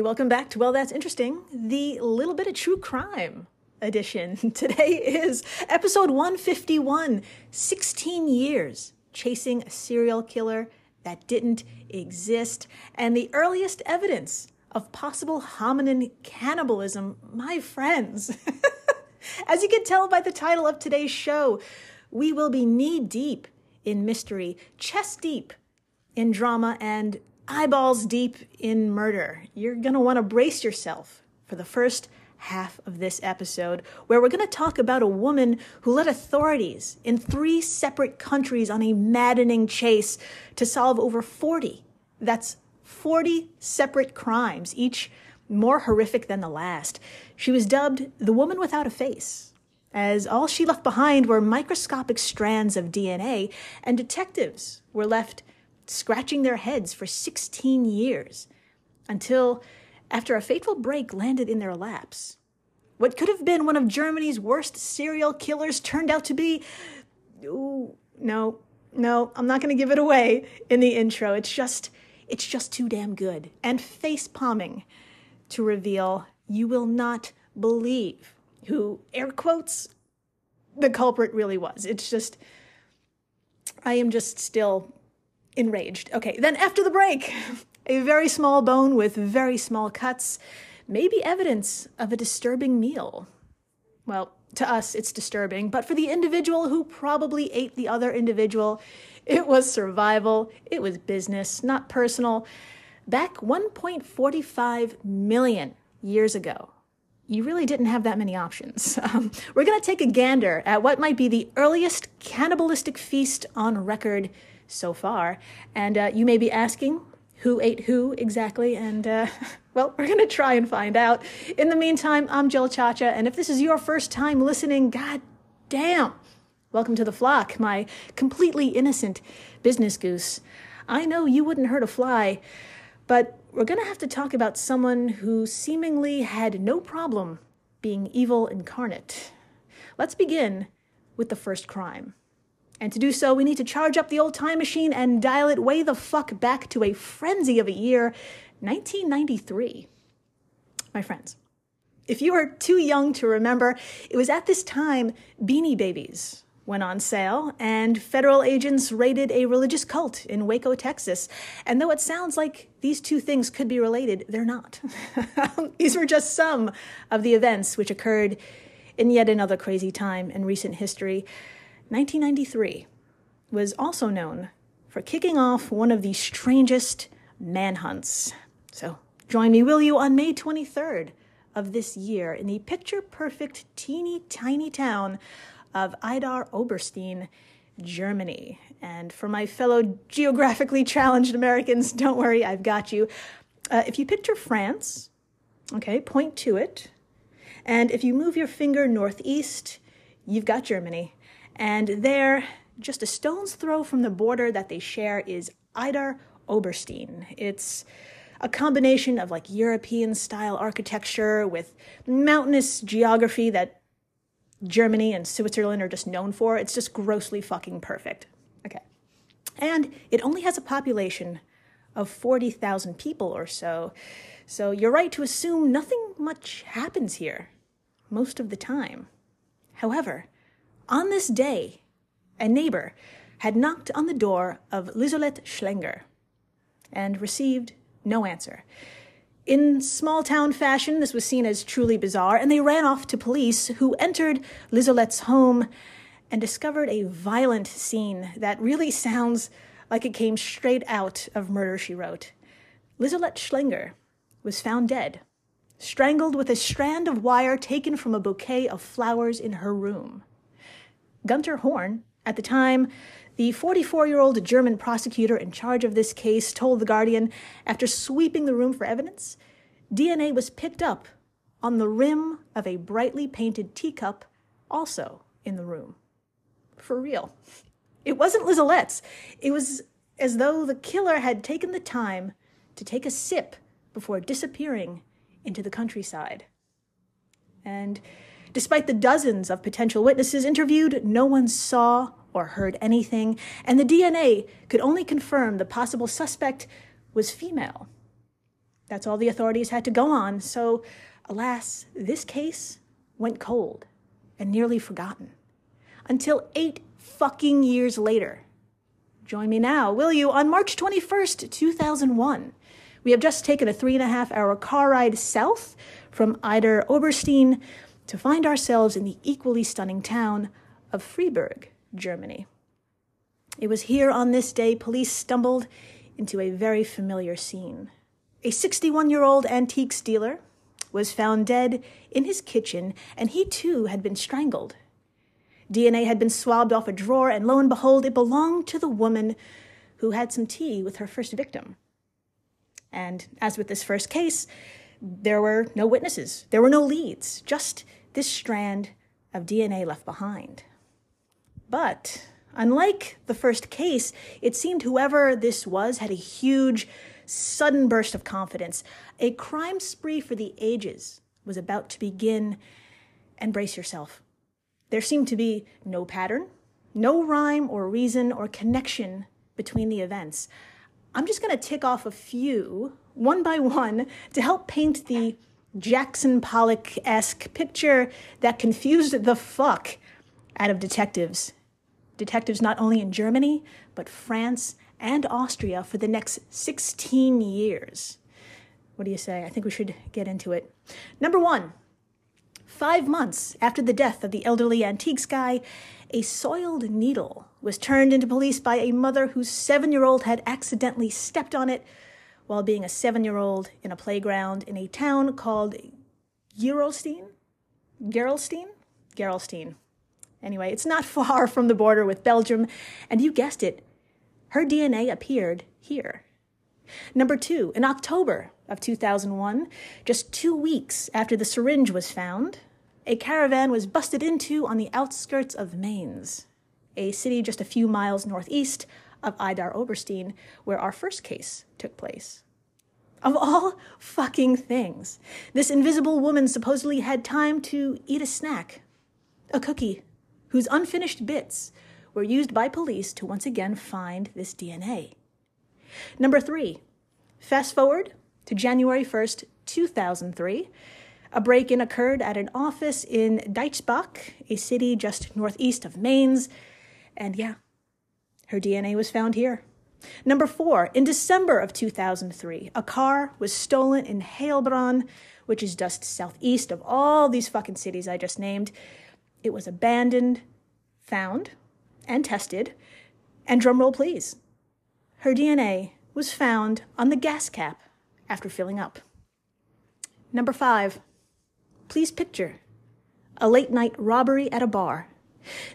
Hey, welcome back to Well, That's Interesting, the little bit of true crime edition. Today is episode 151 16 years chasing a serial killer that didn't exist, and the earliest evidence of possible hominin cannibalism. My friends, as you can tell by the title of today's show, we will be knee deep in mystery, chest deep in drama, and eyeballs deep in murder. You're going to want to brace yourself for the first half of this episode, where we're going to talk about a woman who led authorities in three separate countries on a maddening chase to solve over 40. That's 40 separate crimes, each more horrific than the last. She was dubbed the woman without a face, as all she left behind were microscopic strands of DNA, and detectives were left scratching their heads for 16 years until after a fateful break landed in their laps. What could have been one of Germany's worst serial killers turned out to be. Ooh, no, no, I'm not going to give it away in the intro. It's just, it's just too damn good and face palming to reveal you will not believe who, air quotes, the culprit really was. It's just, I am just still enraged. Okay, then after the break, a very small bone with very small cuts, maybe evidence of a disturbing meal. Well, to us, it's disturbing, but for the individual who probably ate the other individual, it was survival, it was business, not personal. Back 1.45 million years ago, you really didn't have that many options. Um, we're going to take a gander at what might be the earliest cannibalistic feast on record so far. And uh, you may be asking, who ate who exactly? And uh, well, we're going to try and find out. In the meantime, I'm Jill Chacha, and if this is your first time listening, god damn, welcome to the flock, my completely innocent business goose. I know you wouldn't hurt a fly, but we're going to have to talk about someone who seemingly had no problem being evil incarnate. Let's begin with the first crime. And to do so, we need to charge up the old time machine and dial it way the fuck back to a frenzy of a year, 1993. My friends, if you are too young to remember, it was at this time Beanie Babies went on sale, and federal agents raided a religious cult in Waco, Texas. And though it sounds like these two things could be related, they're not. these were just some of the events which occurred in yet another crazy time in recent history. 1993 was also known for kicking off one of the strangest manhunts. So join me, will you, on May 23rd of this year in the picture perfect teeny tiny town of Idar Oberstein, Germany. And for my fellow geographically challenged Americans, don't worry, I've got you. Uh, if you picture France, okay, point to it. And if you move your finger northeast, you've got Germany. And there, just a stone's throw from the border that they share, is Idar Oberstein. It's a combination of like European style architecture with mountainous geography that Germany and Switzerland are just known for. It's just grossly fucking perfect. Okay. And it only has a population of 40,000 people or so. So you're right to assume nothing much happens here most of the time. However, on this day, a neighbor had knocked on the door of Liselette Schlenger and received no answer. In small town fashion, this was seen as truly bizarre, and they ran off to police, who entered Liselette's home and discovered a violent scene that really sounds like it came straight out of Murder, She Wrote. Liselette Schlenger was found dead, strangled with a strand of wire taken from a bouquet of flowers in her room. Gunter Horn, at the time, the 44 year old German prosecutor in charge of this case told The Guardian after sweeping the room for evidence, DNA was picked up on the rim of a brightly painted teacup, also in the room. For real. It wasn't Liselette's. It was as though the killer had taken the time to take a sip before disappearing into the countryside. And Despite the dozens of potential witnesses interviewed, no one saw or heard anything, and the DNA could only confirm the possible suspect was female. That's all the authorities had to go on. So, alas, this case went cold and nearly forgotten until eight fucking years later. Join me now, will you, on March 21st, 2001. We have just taken a three and a half hour car ride south from Idar Oberstein to find ourselves in the equally stunning town of Freiburg, Germany. It was here on this day police stumbled into a very familiar scene. A 61 year old antique dealer was found dead in his kitchen, and he too had been strangled. DNA had been swabbed off a drawer, and lo and behold, it belonged to the woman who had some tea with her first victim. And as with this first case, there were no witnesses, there were no leads, just this strand of DNA left behind. But unlike the first case, it seemed whoever this was had a huge, sudden burst of confidence. A crime spree for the ages was about to begin, and brace yourself. There seemed to be no pattern, no rhyme or reason or connection between the events. I'm just going to tick off a few, one by one, to help paint the Jackson Pollock esque picture that confused the fuck out of detectives. Detectives not only in Germany, but France and Austria for the next 16 years. What do you say? I think we should get into it. Number one, five months after the death of the elderly antiques guy, a soiled needle was turned into police by a mother whose seven year old had accidentally stepped on it while being a seven year old in a playground in a town called Gerolstein? Gerolstein? Gerolstein. Anyway, it's not far from the border with Belgium, and you guessed it, her DNA appeared here. Number two, in October of 2001, just two weeks after the syringe was found, a caravan was busted into on the outskirts of Mainz, a city just a few miles northeast of Idar Oberstein, where our first case took place. Of all fucking things, this invisible woman supposedly had time to eat a snack, a cookie, whose unfinished bits were used by police to once again find this DNA. Number three, fast forward to January 1st, 2003. A break in occurred at an office in Deichbach, a city just northeast of Mainz, and yeah, her DNA was found here. Number four, in December of 2003, a car was stolen in Heilbronn, which is just southeast of all these fucking cities I just named. It was abandoned, found, and tested, and drumroll please. Her DNA was found on the gas cap after filling up. Number five, please picture a late night robbery at a bar.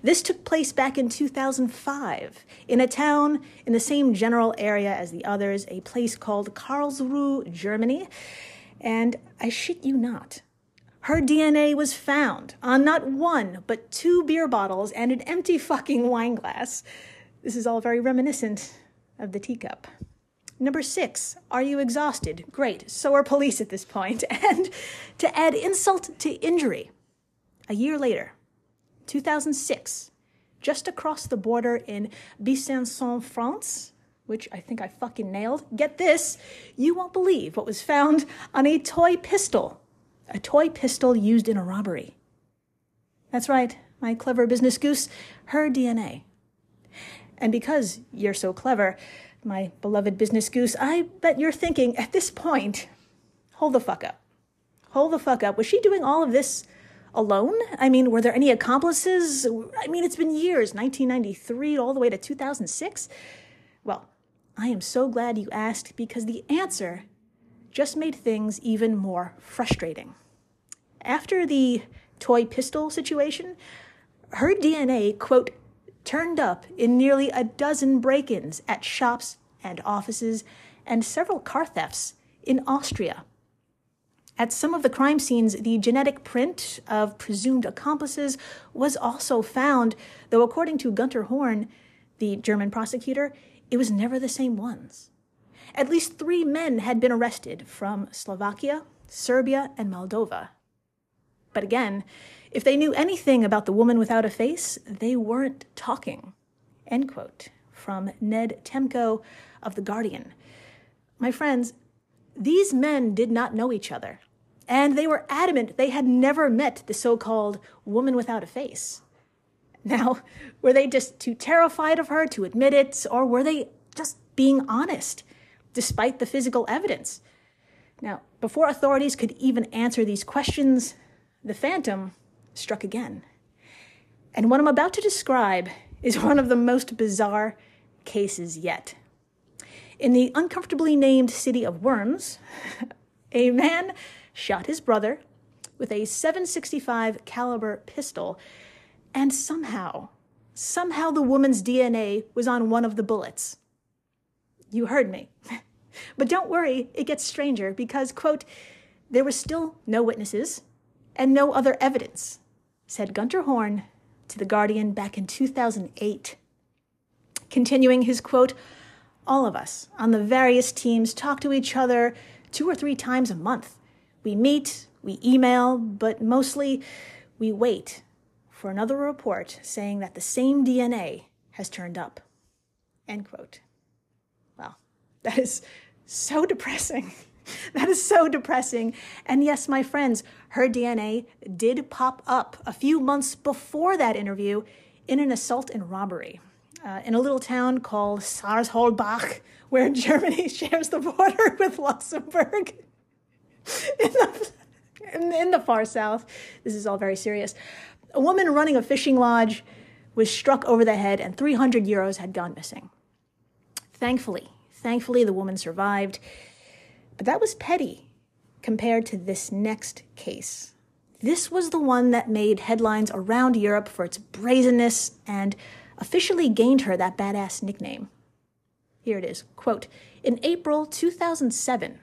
This took place back in 2005 in a town in the same general area as the others, a place called Karlsruhe, Germany. And I shit you not, her DNA was found on not one, but two beer bottles and an empty fucking wine glass. This is all very reminiscent of the teacup. Number six, are you exhausted? Great, so are police at this point. And to add insult to injury, a year later, 2006, just across the border in Besançon, France, which I think I fucking nailed, get this, you won't believe what was found on a toy pistol a toy pistol used in a robbery. That's right, my clever business goose, her DNA. And because you're so clever, my beloved business goose, I bet you're thinking at this point, hold the fuck up. Hold the fuck up. Was she doing all of this alone? I mean, were there any accomplices? I mean, it's been years 1993 all the way to 2006. Well, I am so glad you asked because the answer just made things even more frustrating. After the toy pistol situation, her DNA, quote, turned up in nearly a dozen break ins at shops and offices and several car thefts in Austria. At some of the crime scenes, the genetic print of presumed accomplices was also found, though, according to Gunter Horn, the German prosecutor, it was never the same ones. At least three men had been arrested from Slovakia, Serbia, and Moldova. But again, if they knew anything about the woman without a face, they weren't talking. End quote. From Ned Temko of The Guardian. My friends, these men did not know each other, and they were adamant they had never met the so called woman without a face. Now, were they just too terrified of her to admit it, or were they just being honest, despite the physical evidence? Now, before authorities could even answer these questions, the phantom struck again. And what I'm about to describe is one of the most bizarre cases yet. In the uncomfortably named city of Worms, a man shot his brother with a 765 caliber pistol and somehow somehow the woman's DNA was on one of the bullets. You heard me. but don't worry, it gets stranger because quote there were still no witnesses and no other evidence, said Gunter Horn to The Guardian back in 2008. Continuing his quote, all of us on the various teams talk to each other two or three times a month. We meet, we email, but mostly we wait for another report saying that the same DNA has turned up. End quote. Well, that is so depressing. that is so depressing. And yes, my friends, her DNA did pop up a few months before that interview in an assault and robbery uh, in a little town called Sarsholbach, where Germany shares the border with Luxembourg. in, the, in, in the far south, this is all very serious. A woman running a fishing lodge was struck over the head, and 300 euros had gone missing. Thankfully, thankfully, the woman survived. But that was petty compared to this next case. This was the one that made headlines around Europe for its brazenness and officially gained her that badass nickname. Here it is quote, In April 2007,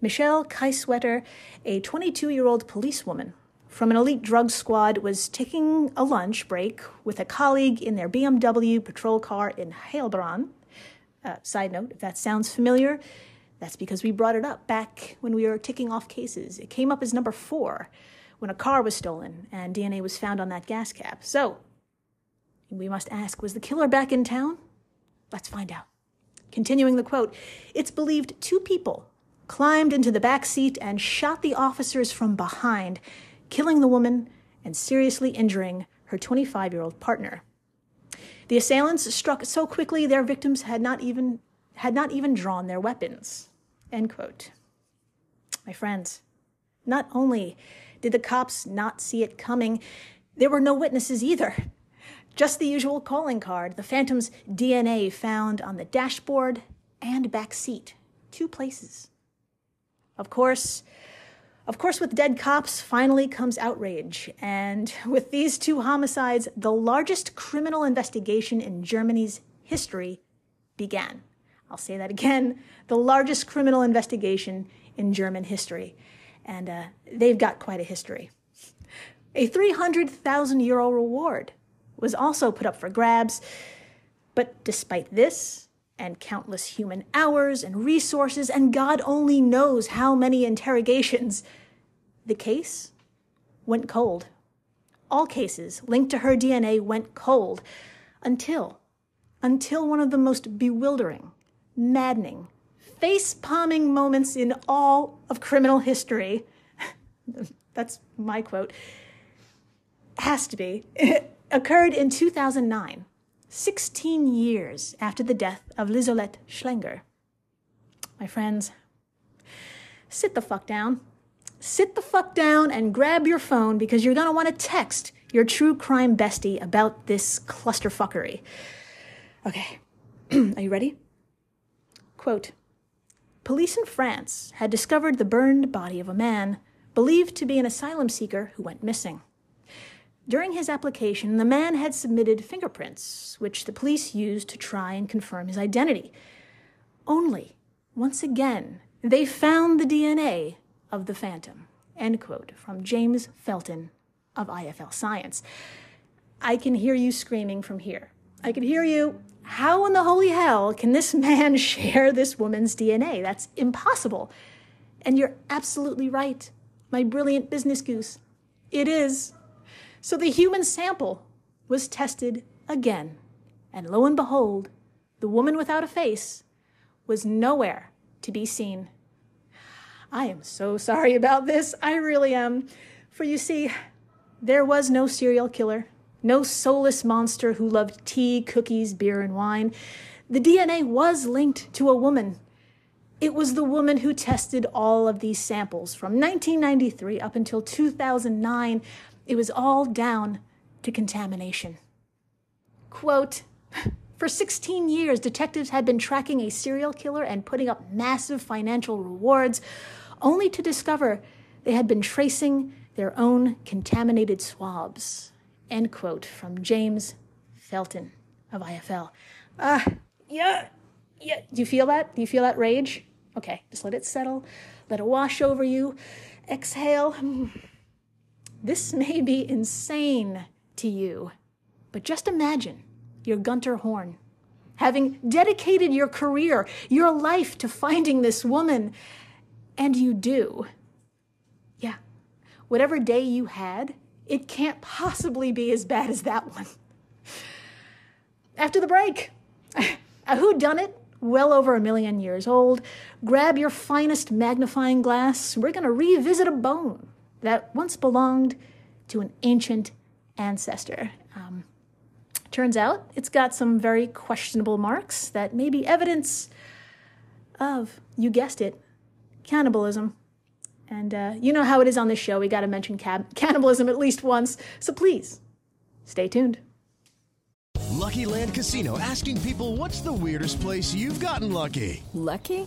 Michelle Kiesewetter, a 22 year old policewoman from an elite drug squad, was taking a lunch break with a colleague in their BMW patrol car in Heilbronn. Uh, side note, if that sounds familiar, that's because we brought it up back when we were ticking off cases. It came up as number four when a car was stolen and DNA was found on that gas cap. So, we must ask was the killer back in town? Let's find out. Continuing the quote, it's believed two people climbed into the back seat and shot the officers from behind, killing the woman and seriously injuring her 25 year old partner. The assailants struck so quickly their victims had not even had not even drawn their weapons. End quote. My friends, not only did the cops not see it coming, there were no witnesses either. Just the usual calling card, the Phantom's DNA found on the dashboard and back seat, two places. Of course, of course, with dead cops finally comes outrage. And with these two homicides, the largest criminal investigation in Germany's history began. I'll say that again the largest criminal investigation in German history. And uh, they've got quite a history. A 300,000 euro reward was also put up for grabs. But despite this, and countless human hours and resources, and God only knows how many interrogations, the case went cold. All cases linked to her DNA went cold until, until one of the most bewildering, maddening, face palming moments in all of criminal history. That's my quote. Has to be. occurred in 2009, 16 years after the death of Lisolette Schlenger. My friends, sit the fuck down. Sit the fuck down and grab your phone because you're gonna wanna text your true crime bestie about this clusterfuckery. Okay, are you ready? Quote Police in France had discovered the burned body of a man believed to be an asylum seeker who went missing. During his application, the man had submitted fingerprints, which the police used to try and confirm his identity. Only, once again, they found the DNA of the phantom. End quote from James Felton of IFL Science. I can hear you screaming from here. I can hear you. How in the holy hell can this man share this woman's DNA? That's impossible. And you're absolutely right, my brilliant business goose. It is. So the human sample was tested again. And lo and behold, the woman without a face was nowhere to be seen I am so sorry about this. I really am. For you see, there was no serial killer, no soulless monster who loved tea, cookies, beer, and wine. The DNA was linked to a woman. It was the woman who tested all of these samples from 1993 up until 2009. It was all down to contamination. Quote, for 16 years, detectives had been tracking a serial killer and putting up massive financial rewards, only to discover they had been tracing their own contaminated swabs. End quote from James Felton of IFL. Ah, uh, yeah, yeah. Do you feel that? Do you feel that rage? Okay, just let it settle. Let it wash over you. Exhale. This may be insane to you, but just imagine you're Gunter Horn, having dedicated your career, your life to finding this woman, and you do. Yeah, whatever day you had, it can't possibly be as bad as that one. After the break, who done it well over a million years old. Grab your finest magnifying glass. We're going to revisit a bone that once belonged to an ancient ancestor. Um, turns out it's got some very questionable marks that may be evidence of, you guessed it, cannibalism. And uh, you know how it is on this show. We got to mention cab- cannibalism at least once. So please, stay tuned. Lucky Land Casino asking people what's the weirdest place you've gotten lucky? Lucky?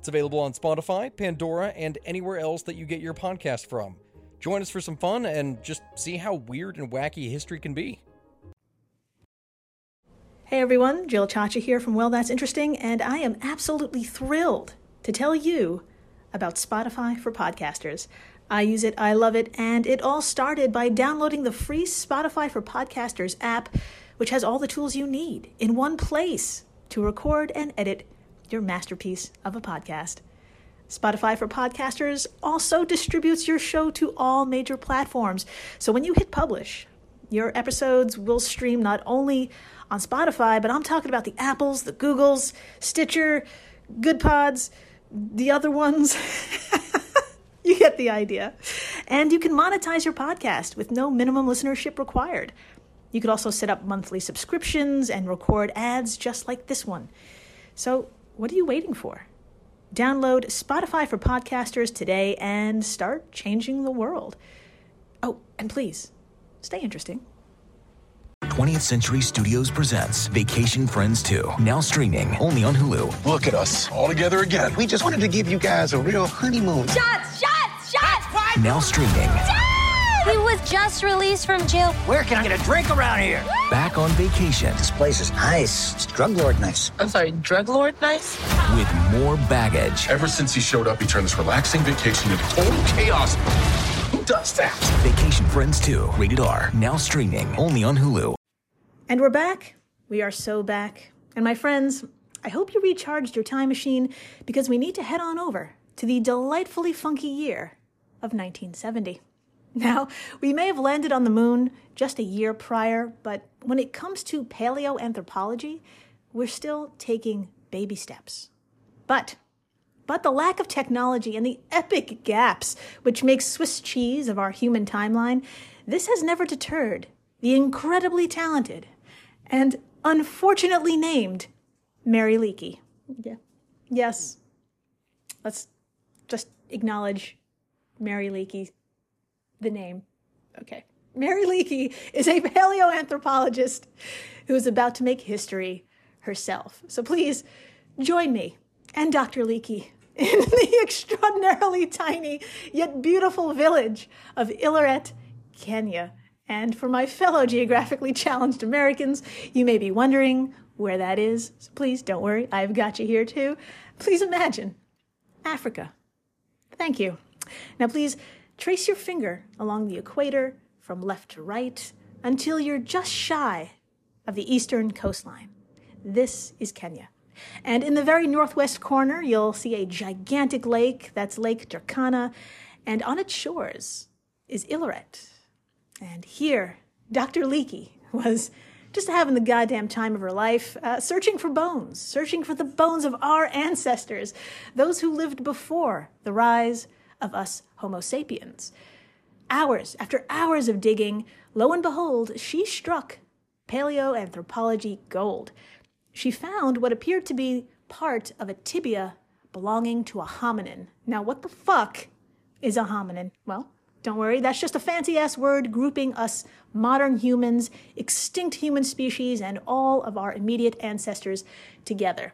It's available on Spotify, Pandora, and anywhere else that you get your podcast from. Join us for some fun and just see how weird and wacky history can be. Hey everyone, Jill Chacha here from Well That's Interesting, and I am absolutely thrilled to tell you about Spotify for podcasters. I use it, I love it, and it all started by downloading the free Spotify for Podcasters app, which has all the tools you need in one place to record and edit your masterpiece of a podcast. Spotify for Podcasters also distributes your show to all major platforms. So when you hit publish, your episodes will stream not only on Spotify, but I'm talking about the Apples, the Googles, Stitcher, Good Pods, the other ones. you get the idea. And you can monetize your podcast with no minimum listenership required. You could also set up monthly subscriptions and record ads just like this one. So what are you waiting for? Download Spotify for podcasters today and start changing the world. Oh, and please, stay interesting. 20th Century Studios presents Vacation Friends 2, now streaming only on Hulu. Look at us, all together again. We just wanted to give you guys a real honeymoon. Shots, shots, shots! Now streaming. Dad! He was just released from jail. Where can I get a drink around here? Back on vacation. This place is nice. It's drug lord nice. I'm sorry, drug lord nice? With more baggage. Ever since he showed up, he turned this relaxing vacation into total chaos. Who does that? Vacation Friends 2, rated R, now streaming only on Hulu. And we're back. We are so back. And my friends, I hope you recharged your time machine because we need to head on over to the delightfully funky year of 1970. Now, we may have landed on the moon just a year prior, but when it comes to paleoanthropology, we're still taking baby steps. But but the lack of technology and the epic gaps which make Swiss cheese of our human timeline, this has never deterred the incredibly talented and unfortunately named Mary Leakey. Yeah. Yes. Let's just acknowledge Mary Leakey the name. Okay. Mary Leakey is a paleoanthropologist who is about to make history herself. So please join me and Dr. Leakey in the extraordinarily tiny yet beautiful village of Ileret, Kenya. And for my fellow geographically challenged Americans, you may be wondering where that is. So please don't worry, I've got you here too. Please imagine Africa. Thank you. Now, please trace your finger along the equator from left to right until you're just shy of the eastern coastline. This is Kenya. And in the very northwest corner, you'll see a gigantic lake. That's Lake Turkana. And on its shores is Ileret. And here, Dr. Leakey was just having the goddamn time of her life, uh, searching for bones, searching for the bones of our ancestors, those who lived before the rise of us Homo sapiens. Hours after hours of digging, lo and behold, she struck paleoanthropology gold. She found what appeared to be part of a tibia belonging to a hominin. Now, what the fuck is a hominin? Well, don't worry, that's just a fancy ass word grouping us modern humans, extinct human species, and all of our immediate ancestors together.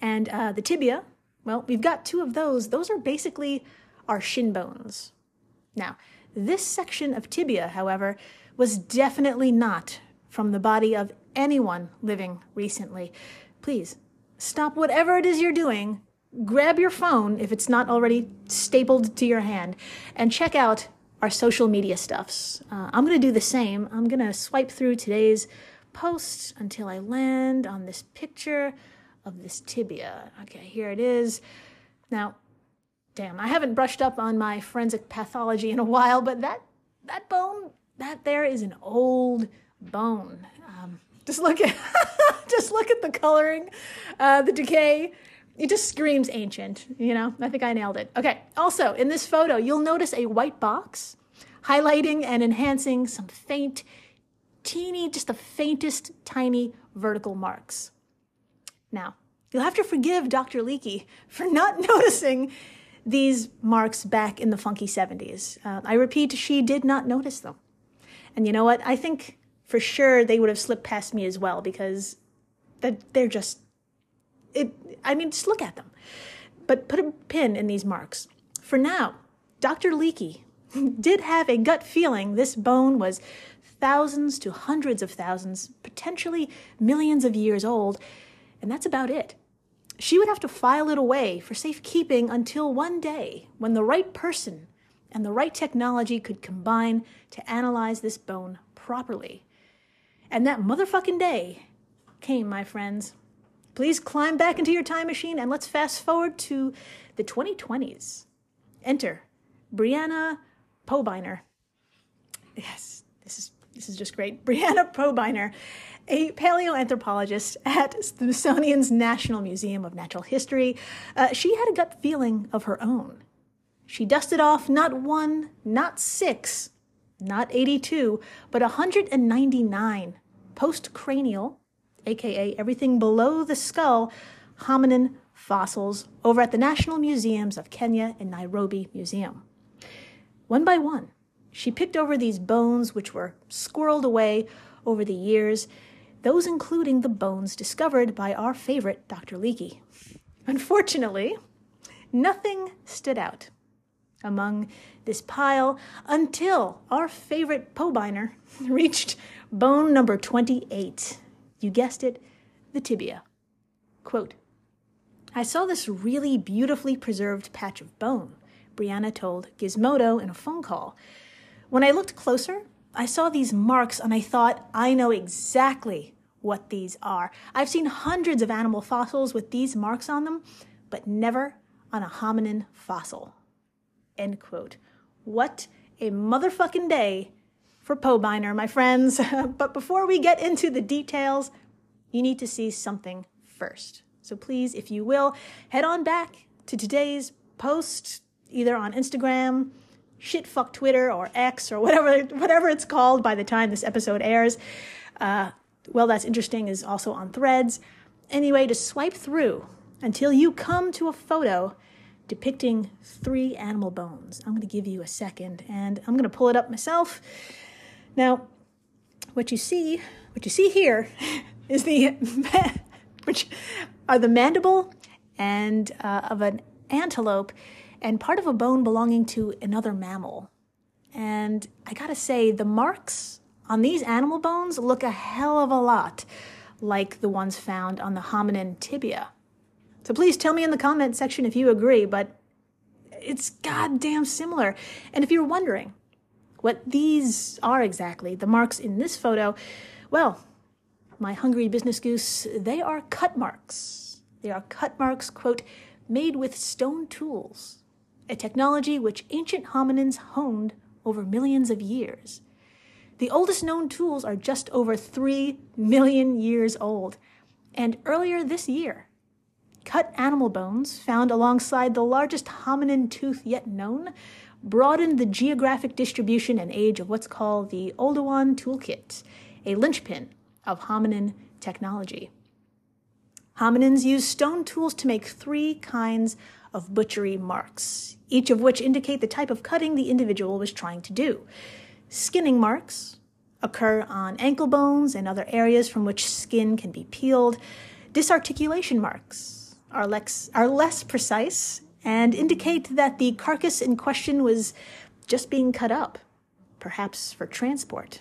And uh, the tibia, well, we've got two of those. Those are basically our shin bones. Now, this section of tibia, however, was definitely not from the body of anyone living recently. Please stop whatever it is you're doing grab your phone if it's not already stapled to your hand and check out our social media stuffs. Uh, I'm going to do the same. I'm going to swipe through today's post until I land on this picture of this tibia. Okay, here it is. Now, damn, I haven't brushed up on my forensic pathology in a while, but that that bone, that there is an old bone. Um, just look at just look at the coloring, uh, the decay it just screams ancient, you know? I think I nailed it. Okay, also in this photo, you'll notice a white box highlighting and enhancing some faint, teeny, just the faintest tiny vertical marks. Now, you'll have to forgive Dr. Leakey for not noticing these marks back in the funky 70s. Uh, I repeat, she did not notice them. And you know what? I think for sure they would have slipped past me as well because they're just it, I mean, just look at them. But put a pin in these marks. For now, Dr. Leakey did have a gut feeling this bone was thousands to hundreds of thousands, potentially millions of years old, and that's about it. She would have to file it away for safekeeping until one day when the right person and the right technology could combine to analyze this bone properly. And that motherfucking day came, my friends. Please climb back into your time machine and let's fast forward to the 2020s. Enter Brianna Pobiner. Yes, this is this is just great. Brianna Pobiner, a paleoanthropologist at Smithsonian's National Museum of Natural History. Uh, she had a gut feeling of her own. She dusted off not one, not six, not 82, but 199 postcranial aka everything below the skull, hominin fossils over at the National Museums of Kenya and Nairobi Museum. One by one, she picked over these bones which were squirreled away over the years, those including the bones discovered by our favorite Dr. Leakey. Unfortunately, nothing stood out among this pile until our favorite Pobiner reached bone number 28. You guessed it, the tibia. Quote, I saw this really beautifully preserved patch of bone, Brianna told Gizmodo in a phone call. When I looked closer, I saw these marks and I thought, I know exactly what these are. I've seen hundreds of animal fossils with these marks on them, but never on a hominin fossil. End quote. What a motherfucking day for Pobiner, my friends. but before we get into the details, you need to see something first. So please, if you will, head on back to today's post, either on Instagram, shitfuck Twitter, or X, or whatever whatever it's called by the time this episode airs. Uh, well, that's interesting is also on Threads. Anyway, to swipe through until you come to a photo depicting three animal bones. I'm going to give you a second and I'm going to pull it up myself. Now, what you see, what you see here is the which are the mandible and uh, of an antelope and part of a bone belonging to another mammal. And I got to say the marks on these animal bones look a hell of a lot like the ones found on the hominin tibia. So please tell me in the comment section if you agree, but it's goddamn similar. And if you're wondering what these are exactly, the marks in this photo, well, my hungry business goose, they are cut marks. They are cut marks, quote, made with stone tools, a technology which ancient hominins honed over millions of years. The oldest known tools are just over 3 million years old. And earlier this year, cut animal bones found alongside the largest hominin tooth yet known broadened the geographic distribution and age of what's called the Oldowan Toolkit, a linchpin of hominin technology. Hominins used stone tools to make three kinds of butchery marks, each of which indicate the type of cutting the individual was trying to do. Skinning marks occur on ankle bones and other areas from which skin can be peeled. Disarticulation marks are less, are less precise and indicate that the carcass in question was just being cut up, perhaps for transport.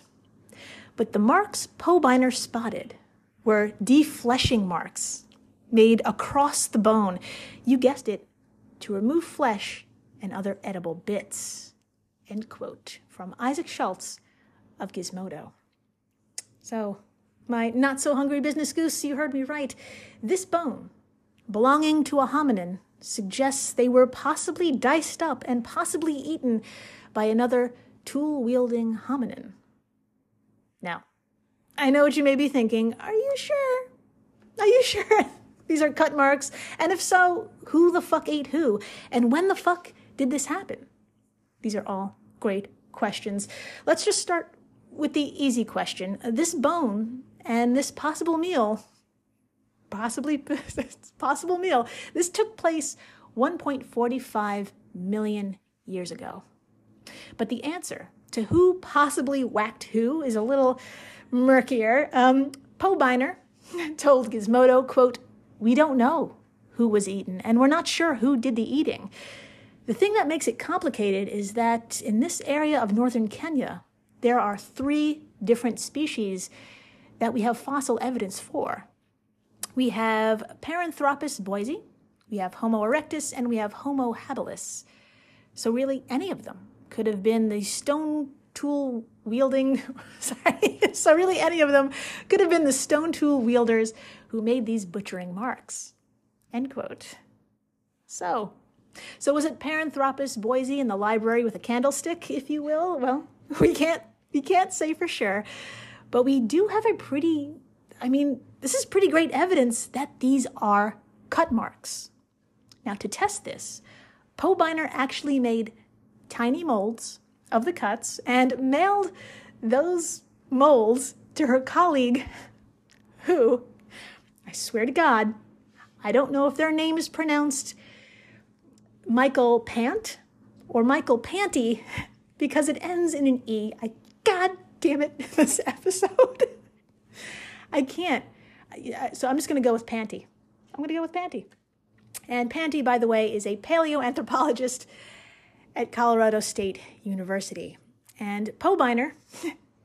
But the marks Pobiner spotted were defleshing marks made across the bone. You guessed it, to remove flesh and other edible bits. End quote from Isaac Schultz of Gizmodo. So, my not so hungry business goose, you heard me right. This bone, belonging to a hominin, suggests they were possibly diced up and possibly eaten by another tool wielding hominin. Now, I know what you may be thinking. Are you sure? Are you sure these are cut marks? And if so, who the fuck ate who? And when the fuck did this happen? These are all great questions. Let's just start with the easy question. This bone and this possible meal, possibly possible meal, this took place 1.45 million years ago. But the answer to who possibly whacked who is a little murkier. Um, Pobiner told Gizmodo, quote, we don't know who was eaten, and we're not sure who did the eating. The thing that makes it complicated is that in this area of northern Kenya, there are three different species that we have fossil evidence for. We have Paranthropus boisei, we have Homo erectus, and we have Homo habilis. So, really, any of them could have been the stone tool wielding, sorry, so really any of them could have been the stone tool wielders who made these butchering marks. End quote. So, so was it Paranthropus boisei in the library with a candlestick, if you will? Well, we can't we can't say for sure, but we do have a pretty I mean, this is pretty great evidence that these are cut marks. Now, to test this, Pobiner actually made tiny molds of the cuts and mailed those molds to her colleague, who, I swear to God, I don't know if their name is pronounced Michael Pant or Michael Panty because it ends in an E. I, God damn it, this episode. I can't. So I'm just going to go with Panty. I'm going to go with Panty. And Panty, by the way, is a paleoanthropologist at Colorado State University. And Pobiner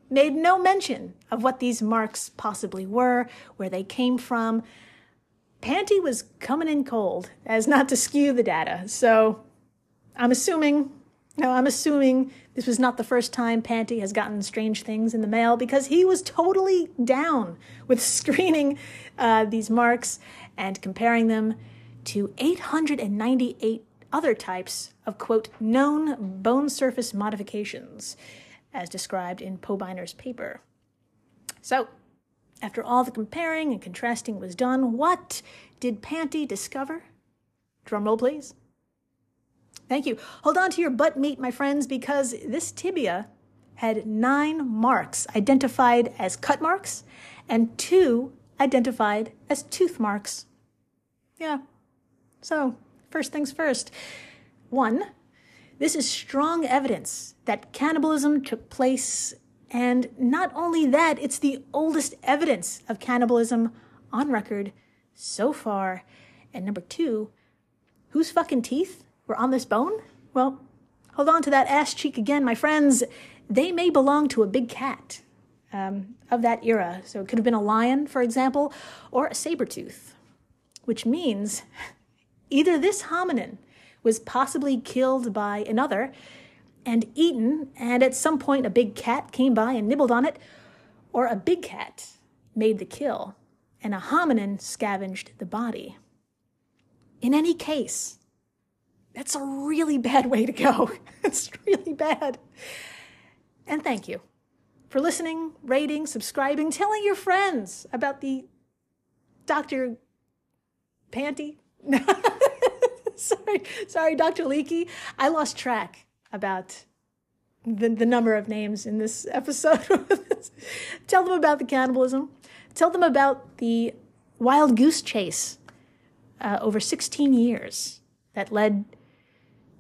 made no mention of what these marks possibly were, where they came from. Panty was coming in cold, as not to skew the data. So I'm assuming, no, I'm assuming this was not the first time Panty has gotten strange things in the mail because he was totally down with screening uh, these marks and comparing them to 898 other types of, quote, known bone surface modifications, as described in Pobiner's paper. So, after all the comparing and contrasting was done, what did Panty discover? Drumroll, please. Thank you. Hold on to your butt meat, my friends, because this tibia had nine marks identified as cut marks and two identified as tooth marks. Yeah. So, First things first. One, this is strong evidence that cannibalism took place, and not only that, it's the oldest evidence of cannibalism on record so far. And number two, whose fucking teeth were on this bone? Well, hold on to that ass cheek again, my friends. They may belong to a big cat um, of that era. So it could have been a lion, for example, or a saber tooth, which means either this hominin was possibly killed by another and eaten, and at some point a big cat came by and nibbled on it, or a big cat made the kill and a hominin scavenged the body. In any case, that's a really bad way to go. it's really bad. And thank you for listening, rating, subscribing, telling your friends about the Dr. Panty. sorry, sorry, Dr. Leakey. I lost track about the, the number of names in this episode. Tell them about the cannibalism. Tell them about the wild goose chase uh, over 16 years that led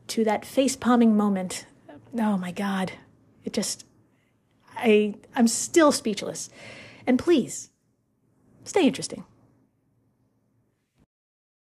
to that face palming moment. Oh my God. It just, I, I'm still speechless. And please, stay interesting.